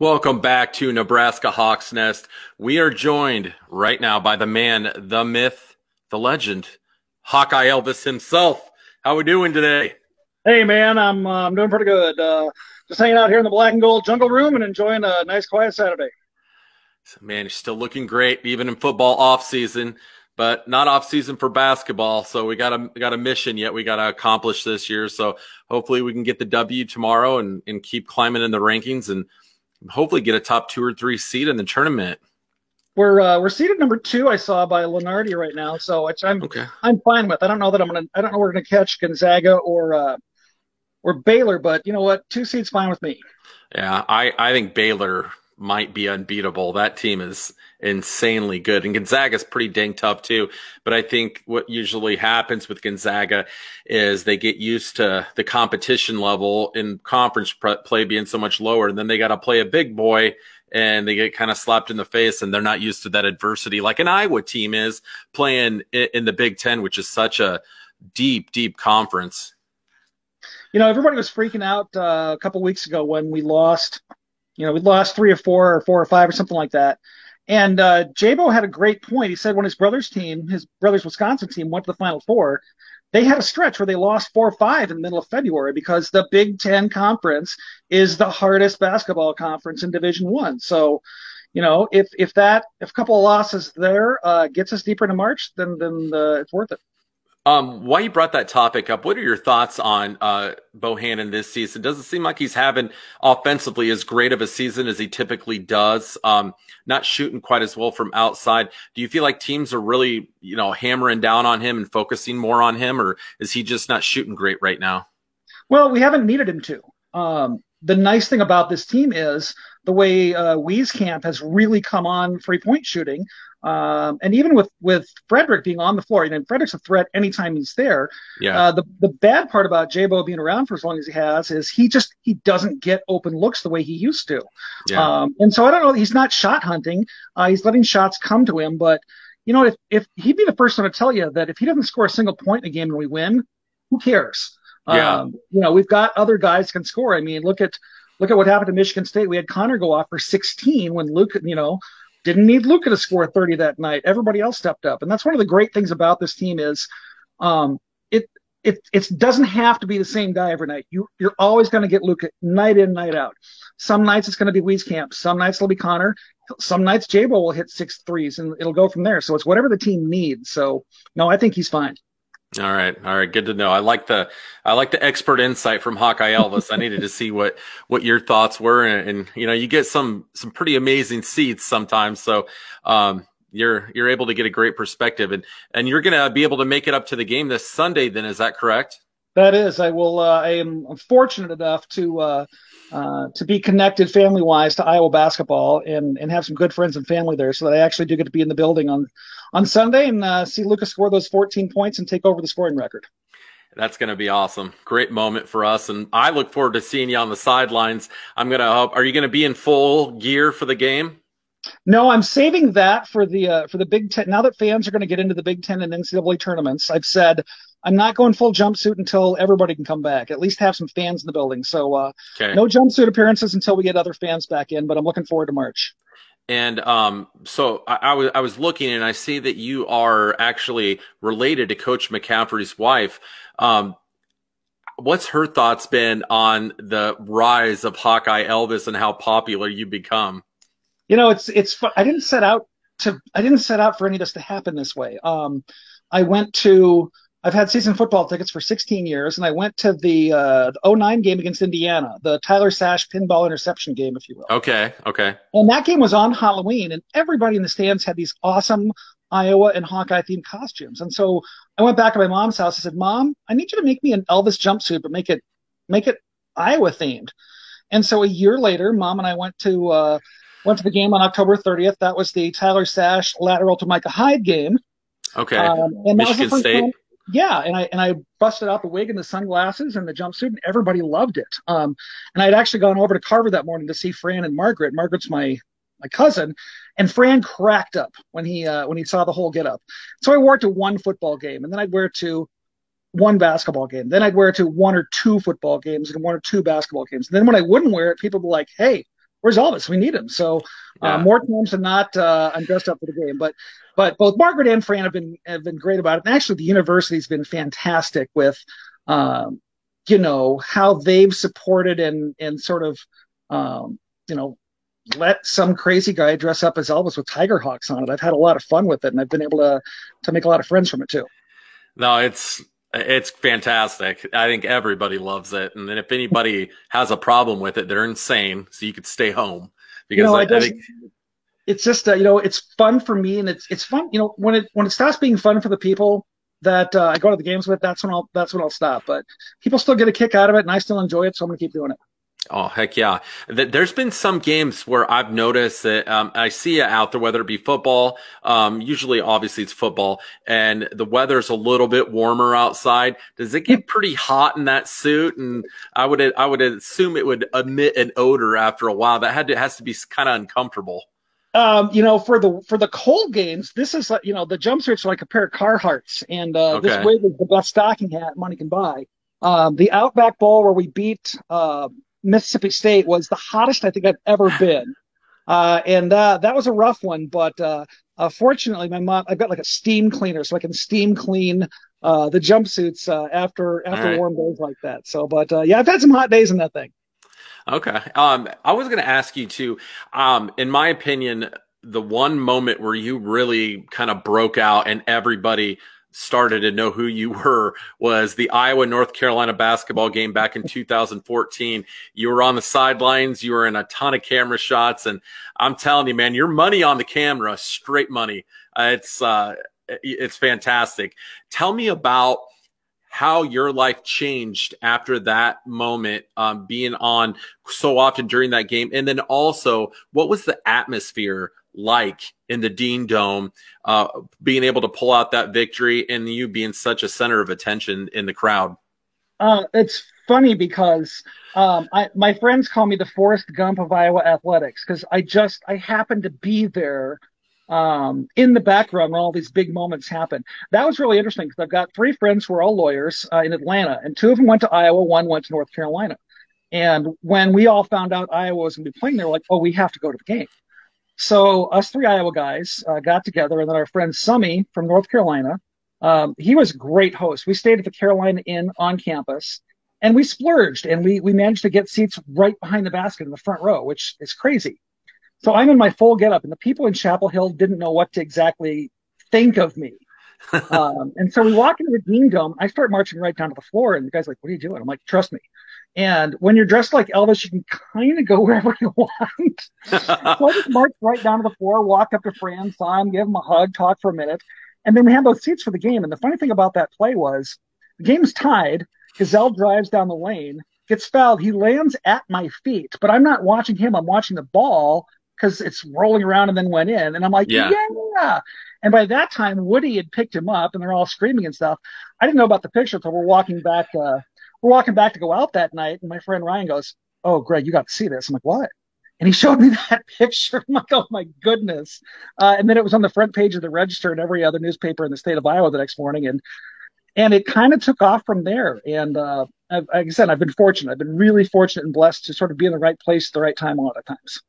Welcome back to Nebraska Hawks Nest. We are joined right now by the man, the myth, the legend, Hawkeye Elvis himself. How are we doing today? Hey man, I'm uh, I'm doing pretty good. Uh, just hanging out here in the black and gold jungle room and enjoying a nice quiet Saturday. Man, you're still looking great, even in football off season, but not off season for basketball. So we got a we got a mission yet we got to accomplish this year. So hopefully we can get the W tomorrow and and keep climbing in the rankings and hopefully get a top two or three seed in the tournament. We're uh, we're seated number two. I saw by Lunardi right now, so which I'm okay. I'm fine with. I don't know that I'm gonna. I don't know we're gonna catch Gonzaga or uh, or Baylor, but you know what? Two seeds fine with me. Yeah, I I think Baylor might be unbeatable. That team is insanely good. And Gonzaga's pretty dang tough too. But I think what usually happens with Gonzaga is they get used to the competition level in conference play being so much lower. And then they got to play a big boy and they get kind of slapped in the face and they're not used to that adversity like an Iowa team is playing in the Big Ten, which is such a deep, deep conference. You know, everybody was freaking out uh, a couple weeks ago when we lost you know, we lost three or four or four or five or something like that. And uh, Jabo had a great point. He said when his brother's team, his brother's Wisconsin team, went to the Final Four, they had a stretch where they lost four or five in the middle of February because the Big Ten Conference is the hardest basketball conference in Division One. So, you know, if if that if a couple of losses there uh, gets us deeper into March, then then uh, it's worth it. Um, why you brought that topic up? What are your thoughts on uh, Bohannon this season? Does it seem like he's having offensively as great of a season as he typically does? Um, not shooting quite as well from outside. Do you feel like teams are really, you know, hammering down on him and focusing more on him, or is he just not shooting great right now? Well, we haven't needed him to. Um, the nice thing about this team is the way uh, Wieskamp has really come on three point shooting. Um, and even with with Fredrick being on the floor, you know, Fredrick's a threat anytime he's there. Yeah. Uh, the the bad part about Jabo being around for as long as he has is he just he doesn't get open looks the way he used to. Yeah. Um, and so I don't know. He's not shot hunting. Uh, he's letting shots come to him. But you know, if if he'd be the first one to tell you that if he doesn't score a single point in a game and we win, who cares? Yeah. Um, you know, we've got other guys can score. I mean, look at look at what happened to Michigan State. We had Connor go off for 16 when Luke, you know, didn't need Luka to score 30 that night. Everybody else stepped up, and that's one of the great things about this team is um, it it it doesn't have to be the same guy every night. You you're always going to get Luka night in night out. Some nights it's going to be Wieskamp. Some nights it'll be Connor. Some nights Jabo will hit six threes, and it'll go from there. So it's whatever the team needs. So no, I think he's fine. All right, all right, good to know. I like the I like the expert insight from Hawkeye Elvis. I needed to see what what your thoughts were, and, and, you know, you get some some pretty amazing seats sometimes. So um, you're you're able to get a great perspective, and and you're gonna be able to make it up to the game this Sunday. Then is that correct? That is. I will. Uh, I am fortunate enough to uh, uh, to be connected family wise to Iowa basketball and and have some good friends and family there, so that I actually do get to be in the building on on Sunday and uh, see Lucas score those 14 points and take over the scoring record. That's going to be awesome. Great moment for us. And I look forward to seeing you on the sidelines. I'm going to hope, are you going to be in full gear for the game? No, I'm saving that for the uh, for the Big Ten. Now that fans are going to get into the Big Ten and NCAA tournaments, I've said I'm not going full jumpsuit until everybody can come back. At least have some fans in the building. So uh, okay. no jumpsuit appearances until we get other fans back in. But I'm looking forward to March. And um, so I, I, was I was looking, and I see that you are actually related to Coach McCaffery's wife. Um, what's her thoughts been on the rise of Hawkeye Elvis and how popular you become? You know, it's it's. I didn't set out to. I didn't set out for any of this to happen this way. Um, I went to I've had season football tickets for 16 years, and I went to the, uh, the 09 game against Indiana, the Tyler Sash pinball interception game, if you will. Okay, okay. And that game was on Halloween, and everybody in the stands had these awesome Iowa and Hawkeye themed costumes. And so I went back to my mom's house. I said, "Mom, I need you to make me an Elvis jumpsuit, but make it make it Iowa themed." And so a year later, Mom and I went to uh, went to the game on October 30th. That was the Tyler Sash lateral to Micah Hyde game. Okay. Um, and Michigan State. Time, yeah, and I and I busted out the wig and the sunglasses and the jumpsuit, and everybody loved it. Um, and I'd actually gone over to Carver that morning to see Fran and Margaret. Margaret's my my cousin, and Fran cracked up when he uh, when he saw the whole get up. So I wore it to one football game, and then I'd wear it to one basketball game. Then I'd wear it to one or two football games and one or two basketball games. And then when I wouldn't wear it, people would be like, "Hey, where's Elvis? We need him. So uh, yeah. more times than not, uh, I'm dressed up for the game. But but both Margaret and Fran have been have been great about it. And actually, the university's been fantastic with, um, you know, how they've supported and and sort of, um, you know, let some crazy guy dress up as Elvis with tiger hawks on it. I've had a lot of fun with it, and I've been able to to make a lot of friends from it too. No, it's it's fantastic. I think everybody loves it, and then if anybody has a problem with it, they're insane. So you could stay home because you know, I, I think it's just uh, you know it's fun for me, and it's it's fun. You know when it when it stops being fun for the people that uh, I go to the games with, that's when I'll that's when I'll stop. But people still get a kick out of it, and I still enjoy it, so I'm gonna keep doing it. Oh heck yeah! There's been some games where I've noticed that um, I see it out there, whether it be football. Um, usually, obviously, it's football, and the weather's a little bit warmer outside. Does it get pretty hot in that suit? And I would I would assume it would emit an odor after a while. That had to has to be kind of uncomfortable. Um, you know, for the for the cold games, this is like you know the jumpsuits are like a pair of Carhartts, and uh, okay. this wig is the best stocking hat money can buy. Um, the Outback Bowl where we beat uh, Mississippi State was the hottest I think I've ever been. Uh, and uh, that was a rough one, but uh, uh, fortunately, my mom I've got like a steam cleaner, so I can steam clean uh, the jumpsuits uh, after after right. warm days like that. So, but uh, yeah, I've had some hot days in that thing. Okay, um, I was going to ask you too. Um, in my opinion, the one moment where you really kind of broke out and everybody started to know who you were was the Iowa North Carolina basketball game back in 2014. You were on the sidelines, you were in a ton of camera shots, and I'm telling you, man, your money on the camera, straight money. Uh, it's uh, it's fantastic. Tell me about how your life changed after that moment, um, being on so often during that game, and then also what was the atmosphere like in the Dean Dome, uh, being able to pull out that victory and you being such a center of attention in the crowd? Uh, it's funny because um, I, my friends call me the Forrest Gump of Iowa athletics because I just I happened to be there um, in the background when all these big moments happen. That was really interesting because I've got three friends who are all lawyers uh, in Atlanta, and two of them went to Iowa, one went to North Carolina. And when we all found out Iowa was going to be playing, they were like, "Oh, we have to go to the game." So us three Iowa guys uh, got together, and then our friend Summy from North Carolina, um, he was a great host. We stayed at the Carolina Inn on campus, and we splurged, and we we managed to get seats right behind the basket in the front row, which is crazy. So I'm in my full getup, and the people in Chapel Hill didn't know what to exactly think of me. um, and so we walk into the Dean Dome. I start marching right down to the floor, and the guy's like, "What are you doing?" I'm like, "Trust me." And when you're dressed like Elvis, you can kind of go wherever you want. so I just marched right down to the floor, walked up to Fran, saw him, gave him a hug, talked for a minute, and then we had those seats for the game. And the funny thing about that play was the game's tied. Gesell drives down the lane, gets fouled. He lands at my feet, but I'm not watching him. I'm watching the ball because it's rolling around and then went in. And I'm like, yeah. yeah. And by that time, Woody had picked him up and they're all screaming and stuff. I didn't know about the picture until we're walking back uh, we're walking back to go out that night, and my friend Ryan goes, "Oh, Greg, you got to see this." I'm like, "What?" And he showed me that picture. I'm like, "Oh my goodness!" Uh, and then it was on the front page of the Register and every other newspaper in the state of Iowa the next morning, and and it kind of took off from there. And uh, like I said, I've been fortunate. I've been really fortunate and blessed to sort of be in the right place at the right time a lot of times.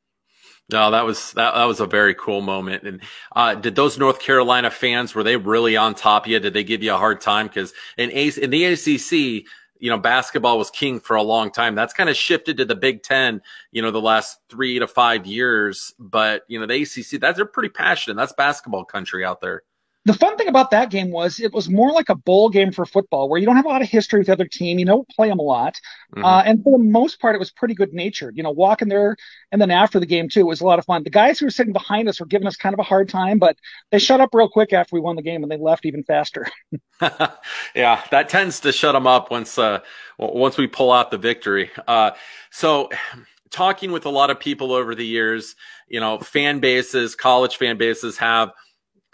No, that was that, that was a very cool moment. And uh, did those North Carolina fans were they really on top of you? Did they give you a hard time? Because in A- in the ACC, you know, basketball was king for a long time. That's kind of shifted to the Big Ten, you know, the last three to five years. But, you know, the ACC, that's, they're pretty passionate. That's basketball country out there the fun thing about that game was it was more like a bowl game for football where you don't have a lot of history with the other team. You don't play them a lot. Mm-hmm. Uh, and for the most part, it was pretty good natured. You know, walking there and then after the game, too, it was a lot of fun. The guys who were sitting behind us were giving us kind of a hard time, but they shut up real quick after we won the game and they left even faster. yeah, that tends to shut them up once, uh, once we pull out the victory. Uh, so, talking with a lot of people over the years, you know, fan bases, college fan bases have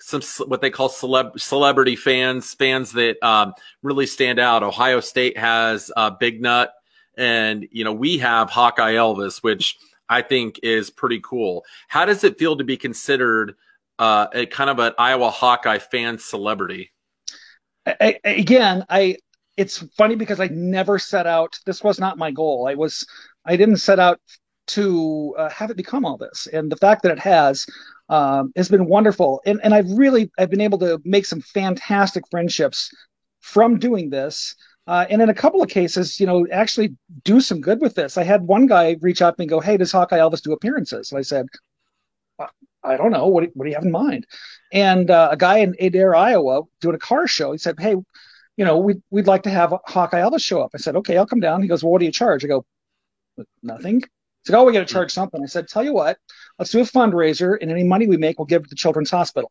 some what they call celeb celebrity fans, fans that um, really stand out. Ohio State has uh, Big Nut, and you know we have Hawkeye Elvis, which I think is pretty cool. How does it feel to be considered uh, a kind of an Iowa Hawkeye fan celebrity? I, again, I it's funny because I never set out. This was not my goal. I was I didn't set out to uh, have it become all this. And the fact that it has um, has been wonderful. And, and I've really I've been able to make some fantastic friendships from doing this. Uh, and in a couple of cases, you know, actually do some good with this. I had one guy reach out to me and go, "Hey, does Hawkeye Elvis do appearances?" And I said, "I don't know. What do, what do you have in mind?" And uh, a guy in Adair, Iowa, doing a car show, he said, "Hey, you know, we'd we'd like to have Hawkeye Elvis show up." I said, "Okay, I'll come down." He goes, "Well, what do you charge?" I go, "Nothing." He's like, "Oh, we got to charge something." I said, "Tell you what, let's do a fundraiser, and any money we make, we'll give to the Children's Hospital."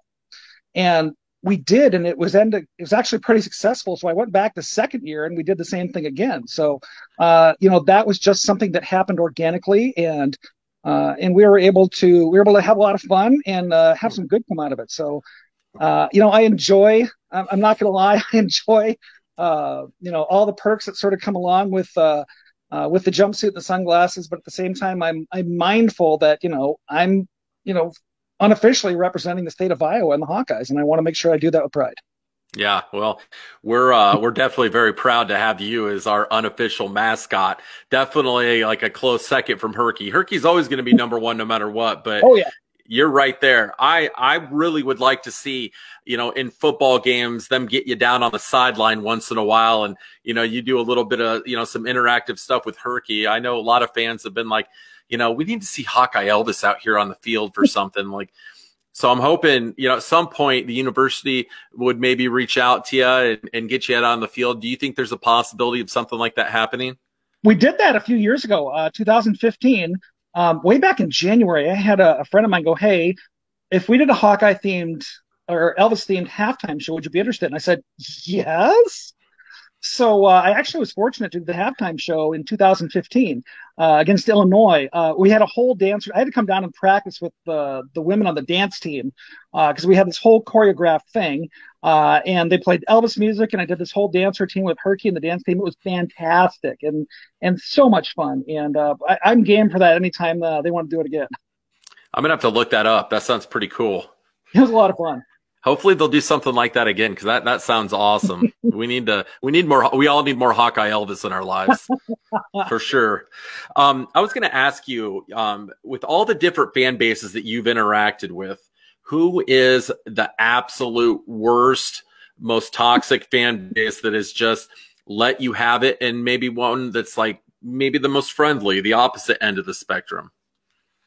And we did, and it was ended. It was actually pretty successful. So I went back the second year, and we did the same thing again. So, uh, you know, that was just something that happened organically, and uh, and we were able to we were able to have a lot of fun and uh, have some good come out of it. So, uh, you know, I enjoy. I'm not going to lie, I enjoy. Uh, you know, all the perks that sort of come along with. Uh, with the jumpsuit and the sunglasses, but at the same time, I'm I'm mindful that you know I'm you know unofficially representing the state of Iowa and the Hawkeyes, and I want to make sure I do that with pride. Yeah, well, we're uh, we're definitely very proud to have you as our unofficial mascot. Definitely like a close second from Herky. Herky's always going to be number one no matter what. But oh yeah, you're right there. I I really would like to see you know in football games them get you down on the sideline once in a while, and you know you do a little bit of you know some interactive stuff with Herky. I know a lot of fans have been like you know, we need to see Hawkeye Elvis out here on the field for something like. So I'm hoping, you know, at some point the university would maybe reach out to you and, and get you out on the field. Do you think there's a possibility of something like that happening? We did that a few years ago, uh, 2015. Um, way back in January, I had a, a friend of mine go, "Hey, if we did a Hawkeye themed or Elvis themed halftime show, would you be interested?" And I said, "Yes." So uh, I actually was fortunate to do the halftime show in 2015 uh, against Illinois. Uh, we had a whole dance. I had to come down and practice with the the women on the dance team because uh, we had this whole choreographed thing. Uh, and they played Elvis music, and I did this whole dance routine with Herky and the dance team. It was fantastic and and so much fun. And uh, I, am game for that anytime they want to do it again. I'm gonna have to look that up. That sounds pretty cool. It was a lot of fun. Hopefully they'll do something like that again because that, that sounds awesome. we need to we need more we all need more Hawkeye Elvis in our lives for sure. Um, I was going to ask you um, with all the different fan bases that you've interacted with, who is the absolute worst, most toxic fan base that has just let you have it, and maybe one that's like maybe the most friendly, the opposite end of the spectrum.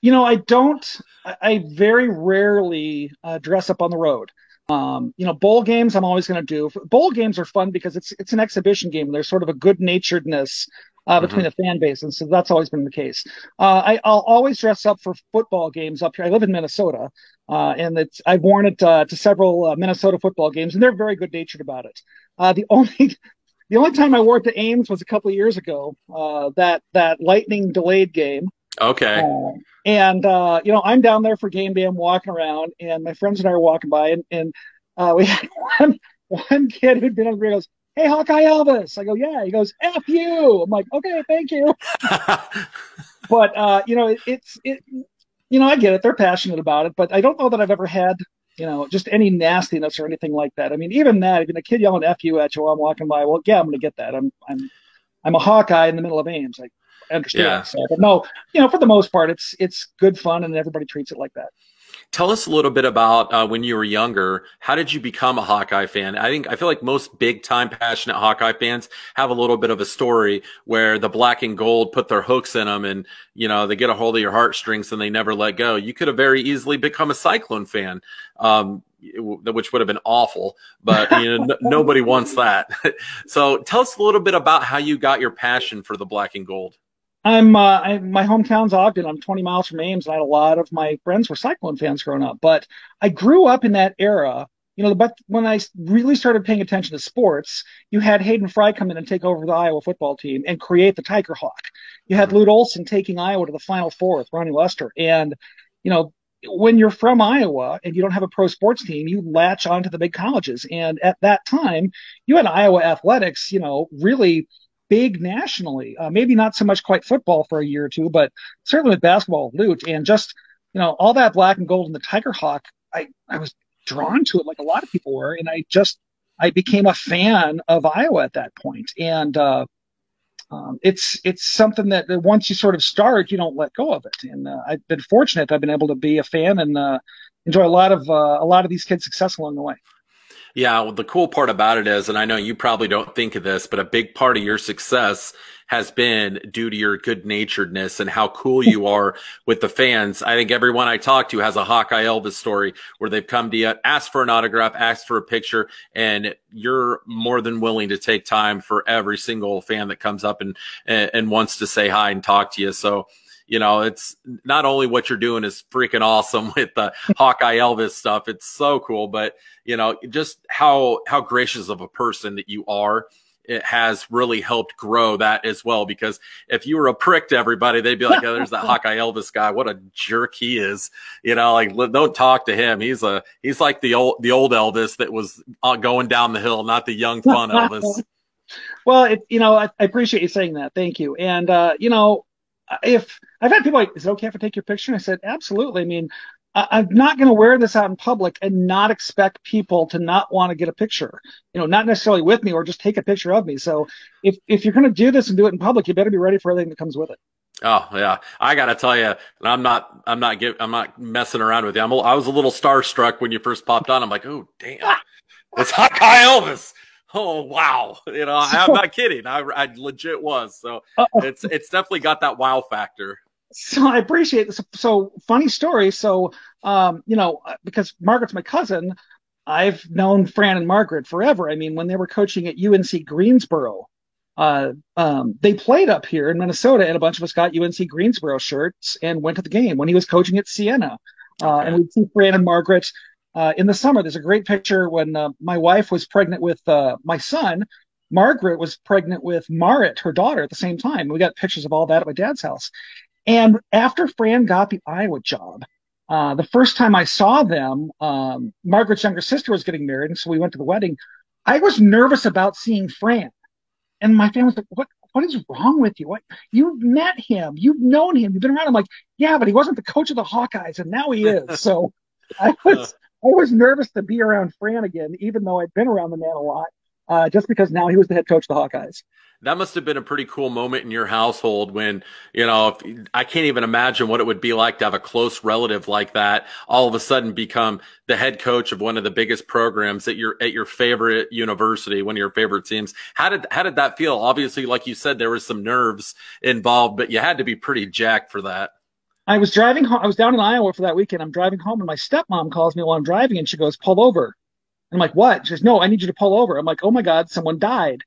You know, I don't. I very rarely uh, dress up on the road. Um, you know, bowl games I'm always going to do. Bowl games are fun because it's it's an exhibition game. There's sort of a good naturedness uh, between mm-hmm. the fan base, and so that's always been the case. Uh, I, will always dress up for football games up here. I live in Minnesota, uh, and it's I've worn it uh, to several uh, Minnesota football games, and they're very good natured about it. Uh, the only the only time I wore it to Ames was a couple of years ago. that that lightning delayed game. Okay. And uh, you know, I'm down there for game day. I'm walking around, and my friends and I are walking by, and, and uh, we had one one kid who'd been on the goes, "Hey, Hawkeye Elvis." I go, "Yeah." He goes, "F you." I'm like, "Okay, thank you." but uh, you know, it, it's it. You know, I get it. They're passionate about it, but I don't know that I've ever had you know, just any nastiness or anything like that. I mean, even that, even a kid yelling "f you" at you while I'm walking by, well, yeah, I'm going to get that. I'm, I'm, I'm a Hawkeye in the middle of Ames. Like, understand. Yeah. So, but no, you know, for the most part, it's it's good fun, and everybody treats it like that. Tell us a little bit about uh, when you were younger. How did you become a Hawkeye fan? I think I feel like most big time passionate Hawkeye fans have a little bit of a story where the black and gold put their hooks in them, and you know they get a hold of your heartstrings and they never let go. You could have very easily become a Cyclone fan. Um, which would have been awful, but you know, n- nobody wants that. so tell us a little bit about how you got your passion for the black and gold. I'm uh, I, my hometown's Ogden. I'm 20 miles from Ames. And I had a lot of my friends were Cyclone fans growing up, but I grew up in that era. You know, but when I really started paying attention to sports, you had Hayden Fry come in and take over the Iowa football team and create the Tiger Hawk. You had Lute Olson taking Iowa to the Final Four with Ronnie Lester, and you know when you're from Iowa and you don't have a pro sports team, you latch onto the big colleges. And at that time, you had Iowa athletics, you know, really big nationally. Uh, maybe not so much quite football for a year or two, but certainly with basketball, Lute, and just you know all that black and gold and the Tiger Hawk. I I was drawn to it like a lot of people were, and I just I became a fan of Iowa at that point. And uh, um, it's it's something that, that, once you sort of start, you don't let go of it. And uh, I've been fortunate; I've been able to be a fan and uh, enjoy a lot of uh, a lot of these kids' success along the way. Yeah, well, the cool part about it is, and I know you probably don't think of this, but a big part of your success has been due to your good naturedness and how cool you are with the fans. I think everyone I talk to has a Hawkeye Elvis story where they've come to you, asked for an autograph, asked for a picture, and you're more than willing to take time for every single fan that comes up and, and, and wants to say hi and talk to you. So, you know, it's not only what you're doing is freaking awesome with the Hawkeye Elvis stuff. It's so cool, but you know, just how, how gracious of a person that you are it has really helped grow that as well. Because if you were a prick to everybody, they'd be like, "Oh, there's that Hawkeye Elvis guy. What a jerk he is." You know, like don't talk to him. He's a he's like the old the old Elvis that was uh, going down the hill, not the young fun Elvis. well, it, you know, I, I, appreciate you saying that. Thank you. And uh, you know, if I've had people like, "Is it okay if I take your picture?" And I said, "Absolutely." I mean, I'm not going to wear this out in public and not expect people to not want to get a picture, you know, not necessarily with me or just take a picture of me. So if, if you're going to do this and do it in public, you better be ready for everything that comes with it. Oh yeah, I gotta tell you, I'm not, I'm not, give, I'm not messing around with you. I'm, a, I was a little starstruck when you first popped on. I'm like, oh damn, it's Hawkeye Elvis. Oh wow, you know, I'm not kidding. I, I legit was. So it's, it's definitely got that wow factor so I appreciate this. So funny story. So, um, you know, because Margaret's my cousin, I've known Fran and Margaret forever. I mean, when they were coaching at UNC Greensboro, uh, um, they played up here in Minnesota, and a bunch of us got UNC Greensboro shirts and went to the game when he was coaching at Siena. Uh, and we'd see Fran and Margaret uh, in the summer. There's a great picture when uh, my wife was pregnant with uh, my son. Margaret was pregnant with Marit, her daughter, at the same time. We got pictures of all that at my dad's house. And after Fran got the Iowa job, uh, the first time I saw them, um, Margaret's younger sister was getting married, and so we went to the wedding. I was nervous about seeing Fran, and my family was like, "What? What is wrong with you? What? You've met him, you've known him, you've been around." I'm like, "Yeah, but he wasn't the coach of the Hawkeyes, and now he is." so I was I was nervous to be around Fran again, even though I'd been around the man a lot, uh, just because now he was the head coach of the Hawkeyes that must have been a pretty cool moment in your household when, you know, if, I can't even imagine what it would be like to have a close relative like that all of a sudden become the head coach of one of the biggest programs at your, at your favorite university, one of your favorite teams. How did, how did that feel? Obviously, like you said, there was some nerves involved, but you had to be pretty jacked for that. I was driving home. I was down in Iowa for that weekend. I'm driving home and my stepmom calls me while I'm driving and she goes, pull over. I'm like, what? She goes, no, I need you to pull over. I'm like, oh my God, someone died.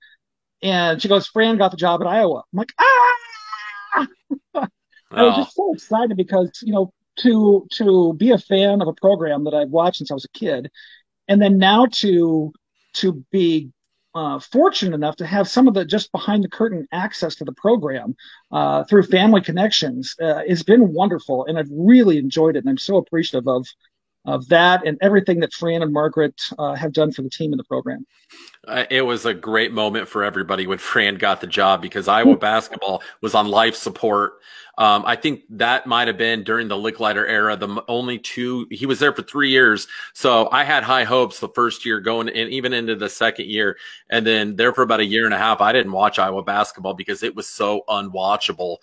And she goes, Fran got the job at Iowa. I'm like, ah! I was just so excited because, you know, to to be a fan of a program that I've watched since I was a kid, and then now to to be uh, fortunate enough to have some of the just behind the curtain access to the program uh, through family connections uh, has been wonderful, and I've really enjoyed it, and I'm so appreciative of of that and everything that Fran and Margaret uh, have done for the team and the program. Uh, it was a great moment for everybody when Fran got the job because Iowa basketball was on life support. Um, I think that might have been during the Lickliter era, the only two, he was there for three years. So I had high hopes the first year going and even into the second year. And then there for about a year and a half, I didn't watch Iowa basketball because it was so unwatchable.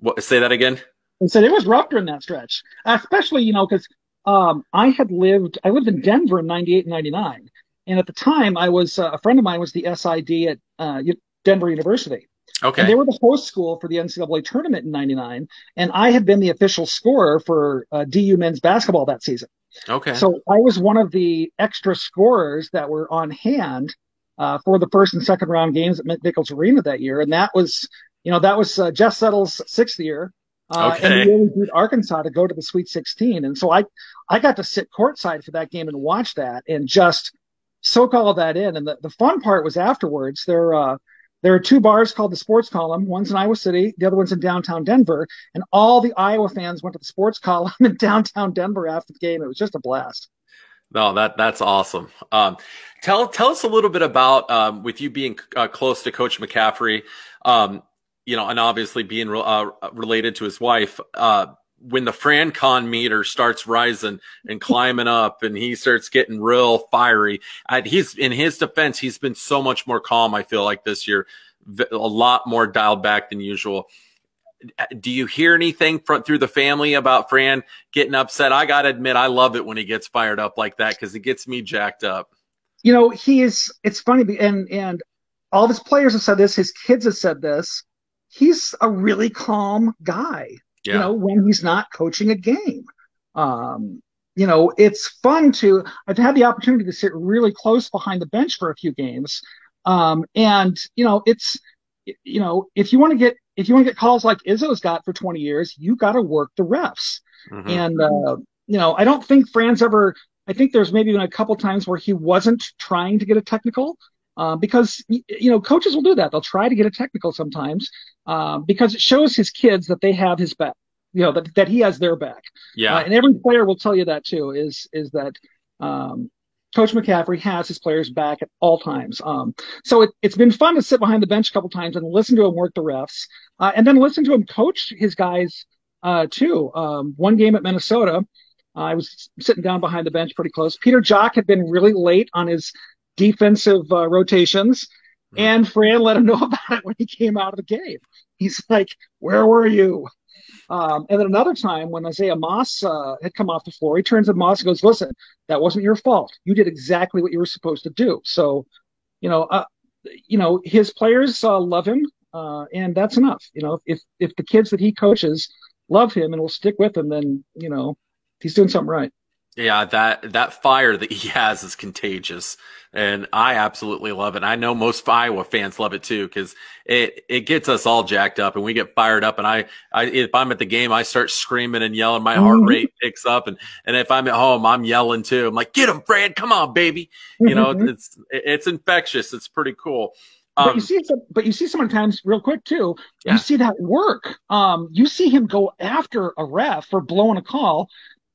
What, say that again? And said it was rough during that stretch, especially you know because um, I had lived I lived in Denver in '98 and '99, and at the time I was uh, a friend of mine was the SID at uh, Denver University. Okay. And they were the host school for the NCAA tournament in '99, and I had been the official scorer for uh, DU men's basketball that season. Okay. So I was one of the extra scorers that were on hand uh, for the first and second round games at Nichols Arena that year, and that was, you know, that was uh, Jeff Settle's sixth year. Uh, okay. And we really beat Arkansas to go to the Sweet 16. And so I, I got to sit courtside for that game and watch that and just soak all of that in. And the, the fun part was afterwards, there, uh, there are two bars called the Sports Column. One's in Iowa City, the other one's in downtown Denver. And all the Iowa fans went to the Sports Column in downtown Denver after the game. It was just a blast. No, that that's awesome. Um, tell tell us a little bit about um, with you being uh, close to Coach McCaffery. Um, you know, and obviously being uh, related to his wife, uh, when the FranCon meter starts rising and climbing up and he starts getting real fiery, he's in his defense, he's been so much more calm. I feel like this year, a lot more dialed back than usual. Do you hear anything from, through the family about Fran getting upset? I got to admit, I love it when he gets fired up like that because it gets me jacked up. You know, he is, it's funny. And, and all of his players have said this. His kids have said this. He's a really calm guy yeah. you know, when he's not coaching a game. Um, you know, it's fun to, I've had the opportunity to sit really close behind the bench for a few games. Um, and, you know, it's, you know, if you want to get, if you want to get calls like Izzo's got for 20 years, you got to work the refs. Mm-hmm. And, uh, you know, I don't think Fran's ever, I think there's maybe been a couple times where he wasn't trying to get a technical, uh, because you know coaches will do that. They'll try to get a technical sometimes uh, because it shows his kids that they have his back. You know that that he has their back. Yeah, uh, and every player will tell you that too. Is is that um, Coach McCaffery has his players back at all times. Um, so it, has been fun to sit behind the bench a couple times and listen to him work the refs, uh, and then listen to him coach his guys uh, too. Um, one game at Minnesota, I was sitting down behind the bench pretty close. Peter Jok had been really late on his defensive uh, rotations. Mm-hmm. And Fran let him know about it when he came out of the game. He's like, "Where were you?" Um, and then another time when Isaiah Moss uh, had come off the floor, he turns to Moss and goes, "Listen, that wasn't your fault. You did exactly what you were supposed to do." So, you know, uh, you know, his players uh, love him, uh, and that's enough. You know, if if the kids that he coaches love him and will stick with him, then you know, he's doing something right. Yeah, that that fire that he has is contagious, and I absolutely love it. I know most Iowa fans love it too because it it gets us all jacked up, and we get fired up. And I, I if I'm at the game, I start screaming and yelling. My heart mm-hmm. rate picks up, and and if I'm at home, I'm yelling too. I'm like, "Get him, Fran! Come on, baby!" You know, mm-hmm. it's it's infectious. It's pretty cool. Um, but you see, but you see sometimes real quick too. Yeah. You see that work. Um, you see him go after a ref for blowing a call,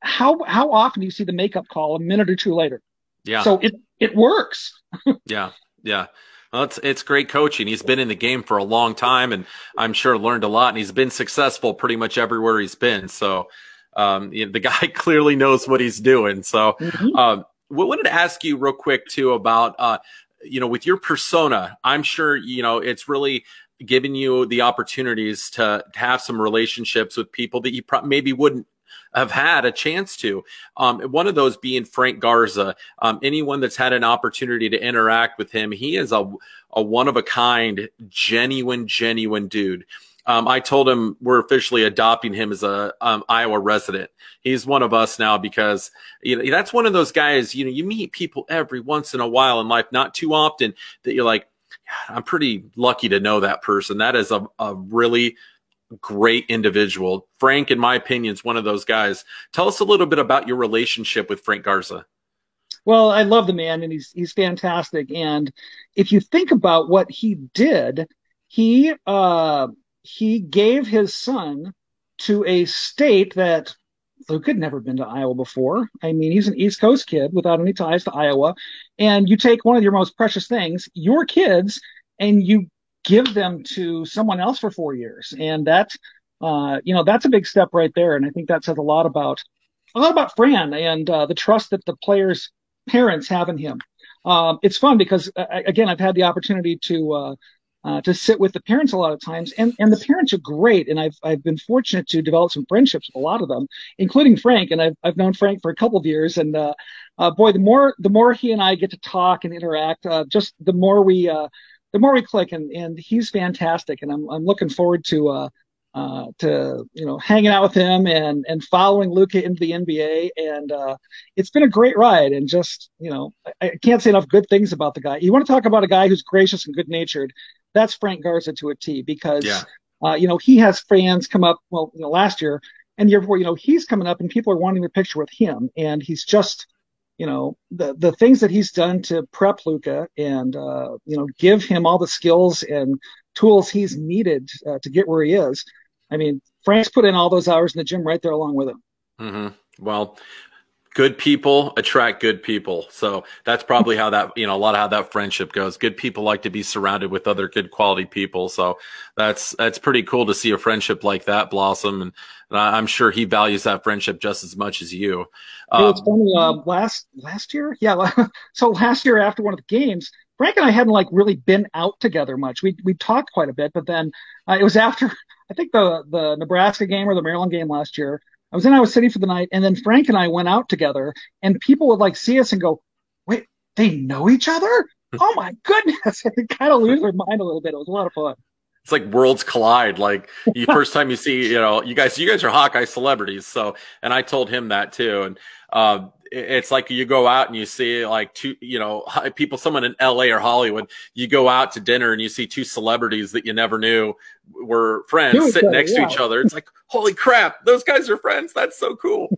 how how often do you see the makeup call a minute or two later? Yeah. So it it works. yeah. Yeah. Well, it's it's great coaching. He's been in the game for a long time, and I'm sure learned a lot. And he's been successful pretty much everywhere he's been. So, um, you know, the guy clearly knows what he's doing. So, mm-hmm. um, we wanted to ask you real quick too about, uh, you know, with your persona. I'm sure you know it's really giving you the opportunities to, to have some relationships with people that you pro- maybe wouldn't have had a chance to. Um, one of those being Frank Garza. Um, anyone that's had an opportunity to interact with him, he is a, a one of a kind, genuine, genuine dude. Um, I told him we're officially adopting him as a um, Iowa resident. He's one of us now because you know that's one of those guys. You know, you meet people every once in a while in life, not too often, that you're like, I'm pretty lucky to know that person. That is a, a really great individual. Frank, in my opinion, is one of those guys. Tell us a little bit about your relationship with Frank Garza. Well, I love the man, and he's he's fantastic. And if you think about what he did, he uh, he gave his son to a state that Luke had never been to Iowa before. I mean, he's an East Coast kid without any ties to Iowa, and you take one of your most precious things, your kids, and you give them to someone else for four years. And that, uh, you know, that's a big step right there. And I think that says a lot about, a lot about Fran and uh, the trust that the players' parents have in him. Um, it's fun because, uh, again, I've had the opportunity to, uh, uh, to sit with the parents a lot of times, and and the parents are great, and I've I've been fortunate to develop some friendships with a lot of them, including Frank, and I've I've known Frank for a couple of years, and uh, boy, the more the more he and I get to talk and interact, just the more we uh, the more we click, and and he's fantastic, and I'm I'm looking forward to uh, uh, to you know hanging out with him and and following Luka into the NBA, and uh, it's been a great ride. And just you know, I, I can't say enough good things about the guy. You want to talk about a guy who's gracious and good natured? That's Frank Garza to a T because yeah. uh, you know he has fans come up. Well, you know, last year and the year before, you know, he's coming up and people are wanting a picture with him, and he's just you know the the things that he's done to prep Luka and uh, you know give him all the skills and tools he's needed uh, to get where he is. I mean, Frank's put in all those hours in the gym right there along with him. Mm-hmm. Well, good people attract good people. So that's probably how that, you know, a lot of how that friendship goes. Good people like to be surrounded with other good quality people. So that's, that's pretty cool to see a friendship like that blossom. And, and I'm sure he values that friendship just as much as you. Um, it's funny. Uh, last, last year. Yeah. so last year after one of the games, Frank and I hadn't like really been out together much. We, we talked quite a bit, but then uh, it was after, I think the, the Nebraska game or the Maryland game last year I was in Iowa City for the night, and then Frank and I went out together, and people would like see us and go, "Wait, they know each other? Oh my goodness!" And they kind of lose their mind a little bit. It was a lot of fun. It's like worlds collide. Like the first time you see, you know, you guys, you guys are Hawkeye celebrities. So, and I told him that too. And uh, it's like you go out and you see like two, you know, people, someone in LA or Hollywood, you go out to dinner and you see two celebrities that you never knew were friends sitting next yeah. to each other. It's like, holy crap, those guys are friends. That's so cool.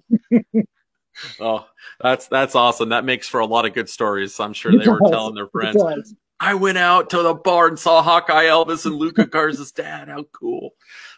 oh, that's, that's awesome. That makes for a lot of good stories. I'm sure they were telling their friends. I went out to the bar and saw Hawkeye Elvis and Luka Garza's dad. How cool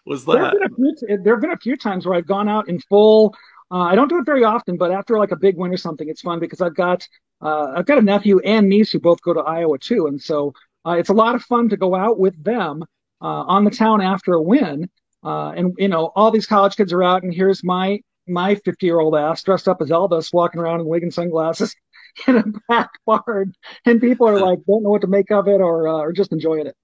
was that? There have, few, there have been a few times where I've gone out in full uh, I don't do it very often, but after like a big win or something, it's fun because I've got uh, I've got a nephew and niece who both go to Iowa too, and so uh, it's a lot of fun to go out with them uh, on the town after a win. Uh, and you know, all these college kids are out, and here's my my 50 year old ass dressed up as Elvis walking around in wig and sunglasses in a back barn, and people are like don't know what to make of it or uh, or just enjoying it.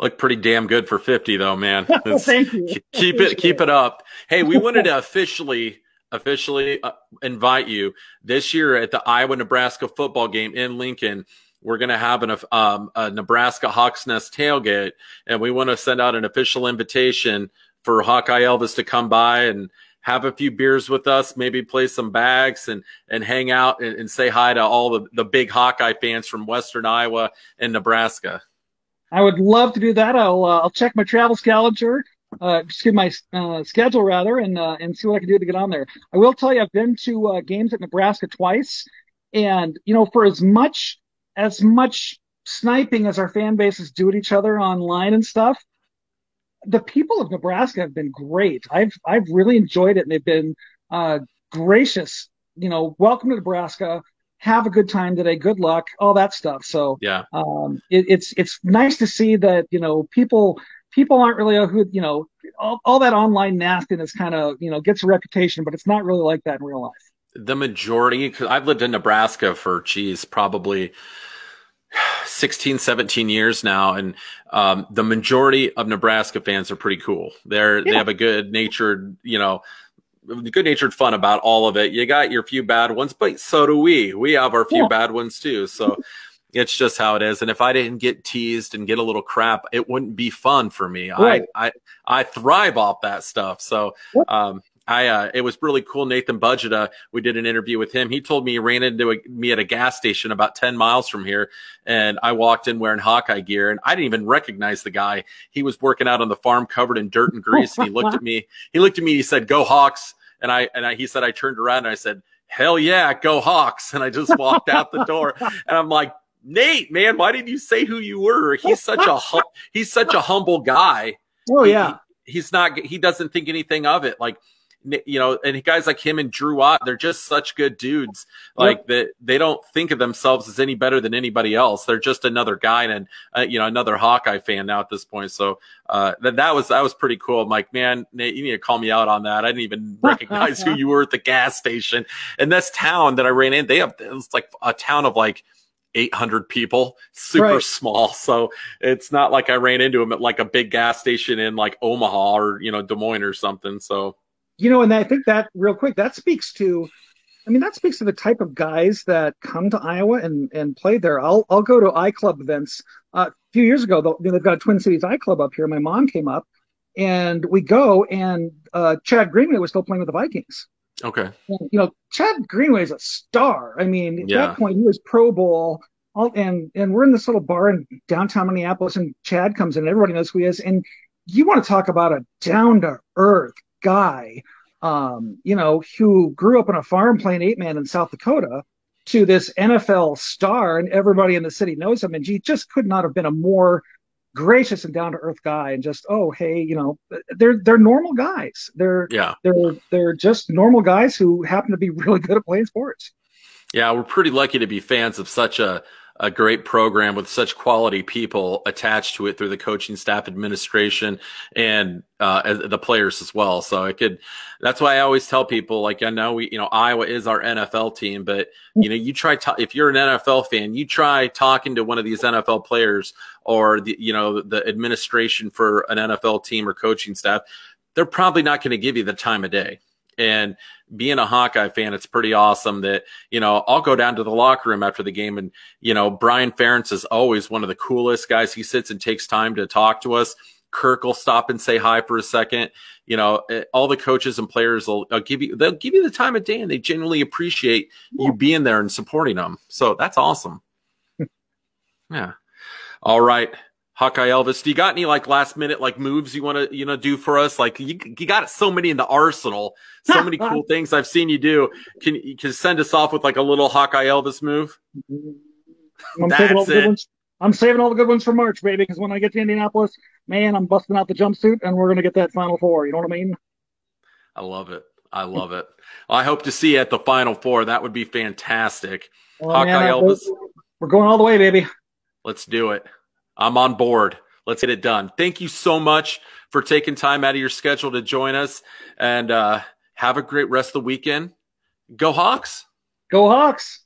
Look pretty damn good for 50 though man. Thank you. keep it keep it up. Hey we wanted to officially officially uh, invite you this year at the Iowa Nebraska football game in Lincoln. We're going to have an, um, a Nebraska Hawks Nest tailgate, and we want to send out an official invitation for Hawkeye Elvis to come by and have a few beers with us, maybe play some bags and, and hang out and, and say hi to all the, the big Hawkeye fans from Western Iowa and Nebraska. I would love to do that. I'll uh, I'll check my travel calendar uh, excuse my uh, schedule rather, and uh, and see what I can do to get on there. I will tell you, I've been to uh, games at Nebraska twice, and you know, for as much as much sniping as our fan bases do at each other online and stuff, the people of Nebraska have been great. I've I've really enjoyed it, and they've been uh, gracious. You know, welcome to Nebraska. Have a good time today. Good luck. All that stuff. So yeah, um, it, it's it's nice to see that you know people people aren't really who you know all, all that online nastiness kind of you know gets a reputation, but it's not really like that in real life. The majority, because I've lived in Nebraska for geez, probably 16, 17 years now, and um, the majority of Nebraska fans are pretty cool. They're yeah. they have a good natured, you know, good natured fun about all of it. You got your few bad ones, but so do we. We have our few yeah. bad ones too. So it's just how it is. And if I didn't get teased and get a little crap, it wouldn't be fun for me. Right. I, I, I thrive off that stuff. So, um, I, uh, it was really cool. Nathan Budgeta, we did an interview with him. He told me he ran into a, me at a gas station about 10 miles from here. And I walked in wearing Hawkeye gear and I didn't even recognize the guy. He was working out on the farm covered in dirt and grease. and he looked at me, he looked at me, he said, go Hawks. And I, and I, he said, I turned around and I said, hell yeah, go Hawks. And I just walked out the door and I'm like, Nate, man, why didn't you say who you were? He's such a hum- he's such a humble guy. Oh yeah, he, he's not. He doesn't think anything of it. Like you know, and guys like him and Drew Ott, they're just such good dudes. Like yep. that, they don't think of themselves as any better than anybody else. They're just another guy and uh, you know another Hawkeye fan now at this point. So uh, that that was that was pretty cool. I'm like, man, Nate, you need to call me out on that. I didn't even recognize who you were at the gas station. And this town that I ran in, they have it's like a town of like 800 people, super right. small. So it's not like I ran into him at like a big gas station in like Omaha or, you know, Des Moines or something. So, you know, and I think that real quick, that speaks to, I mean, that speaks to the type of guys that come to Iowa and, and play there. I'll, I'll go to I Club events. Uh, a few years ago, they've got a Twin Cities I Club up here. My mom came up and we go and, uh, Chad Greenway was still playing with the Vikings. Okay. And, you know, Chad Greenway is a star. I mean, at yeah. that point, he was Pro Bowl. All, and and we're in this little bar in downtown Minneapolis, and Chad comes in. And everybody knows who he is, and you want to talk about a down to earth guy, um, you know, who grew up on a farm playing eight man in South Dakota to this NFL star, and everybody in the city knows him. And he just could not have been a more gracious and down to earth guy, and just oh hey, you know, they're they're normal guys. They're yeah, they're they're just normal guys who happen to be really good at playing sports. Yeah, we're pretty lucky to be fans of such a a great program with such quality people attached to it through the coaching staff, administration, and uh, the players as well. So it could. That's why I always tell people, like I know we, you know, Iowa is our NFL team, but you know, you try to, if you're an NFL fan, you try talking to one of these NFL players or the, you know, the administration for an NFL team or coaching staff. They're probably not going to give you the time of day. And being a Hawkeye fan, it's pretty awesome that, you know, I'll go down to the locker room after the game and, you know, Brian Ferentz is always one of the coolest guys. He sits and takes time to talk to us. Kirk will stop and say hi for a second. You know, eh, all the coaches and players will give you, they'll give you the time of day and they genuinely appreciate you being there and supporting them. So that's awesome. yeah. All right. Hawkeye Elvis, do you got any like last minute like moves you want to you know do for us? Like you, you got so many in the arsenal, so many cool things I've seen you do. Can you can send us off with like a little Hawkeye Elvis move? I'm saving all the good ones. I'm saving all the good ones for March, baby. Because when I get to Indianapolis, man, I'm busting out the jumpsuit, and we're gonna get that Final Four. You know what I mean? I love it. I love it. I hope to see you at the Final Four. That would be fantastic. Well, Hawkeye man, Elvis. We're going all the way, baby. Let's do it. I'm on board. Let's get it done. Thank you so much for taking time out of your schedule to join us and uh, have a great rest of the weekend. Go Hawks. Go Hawks.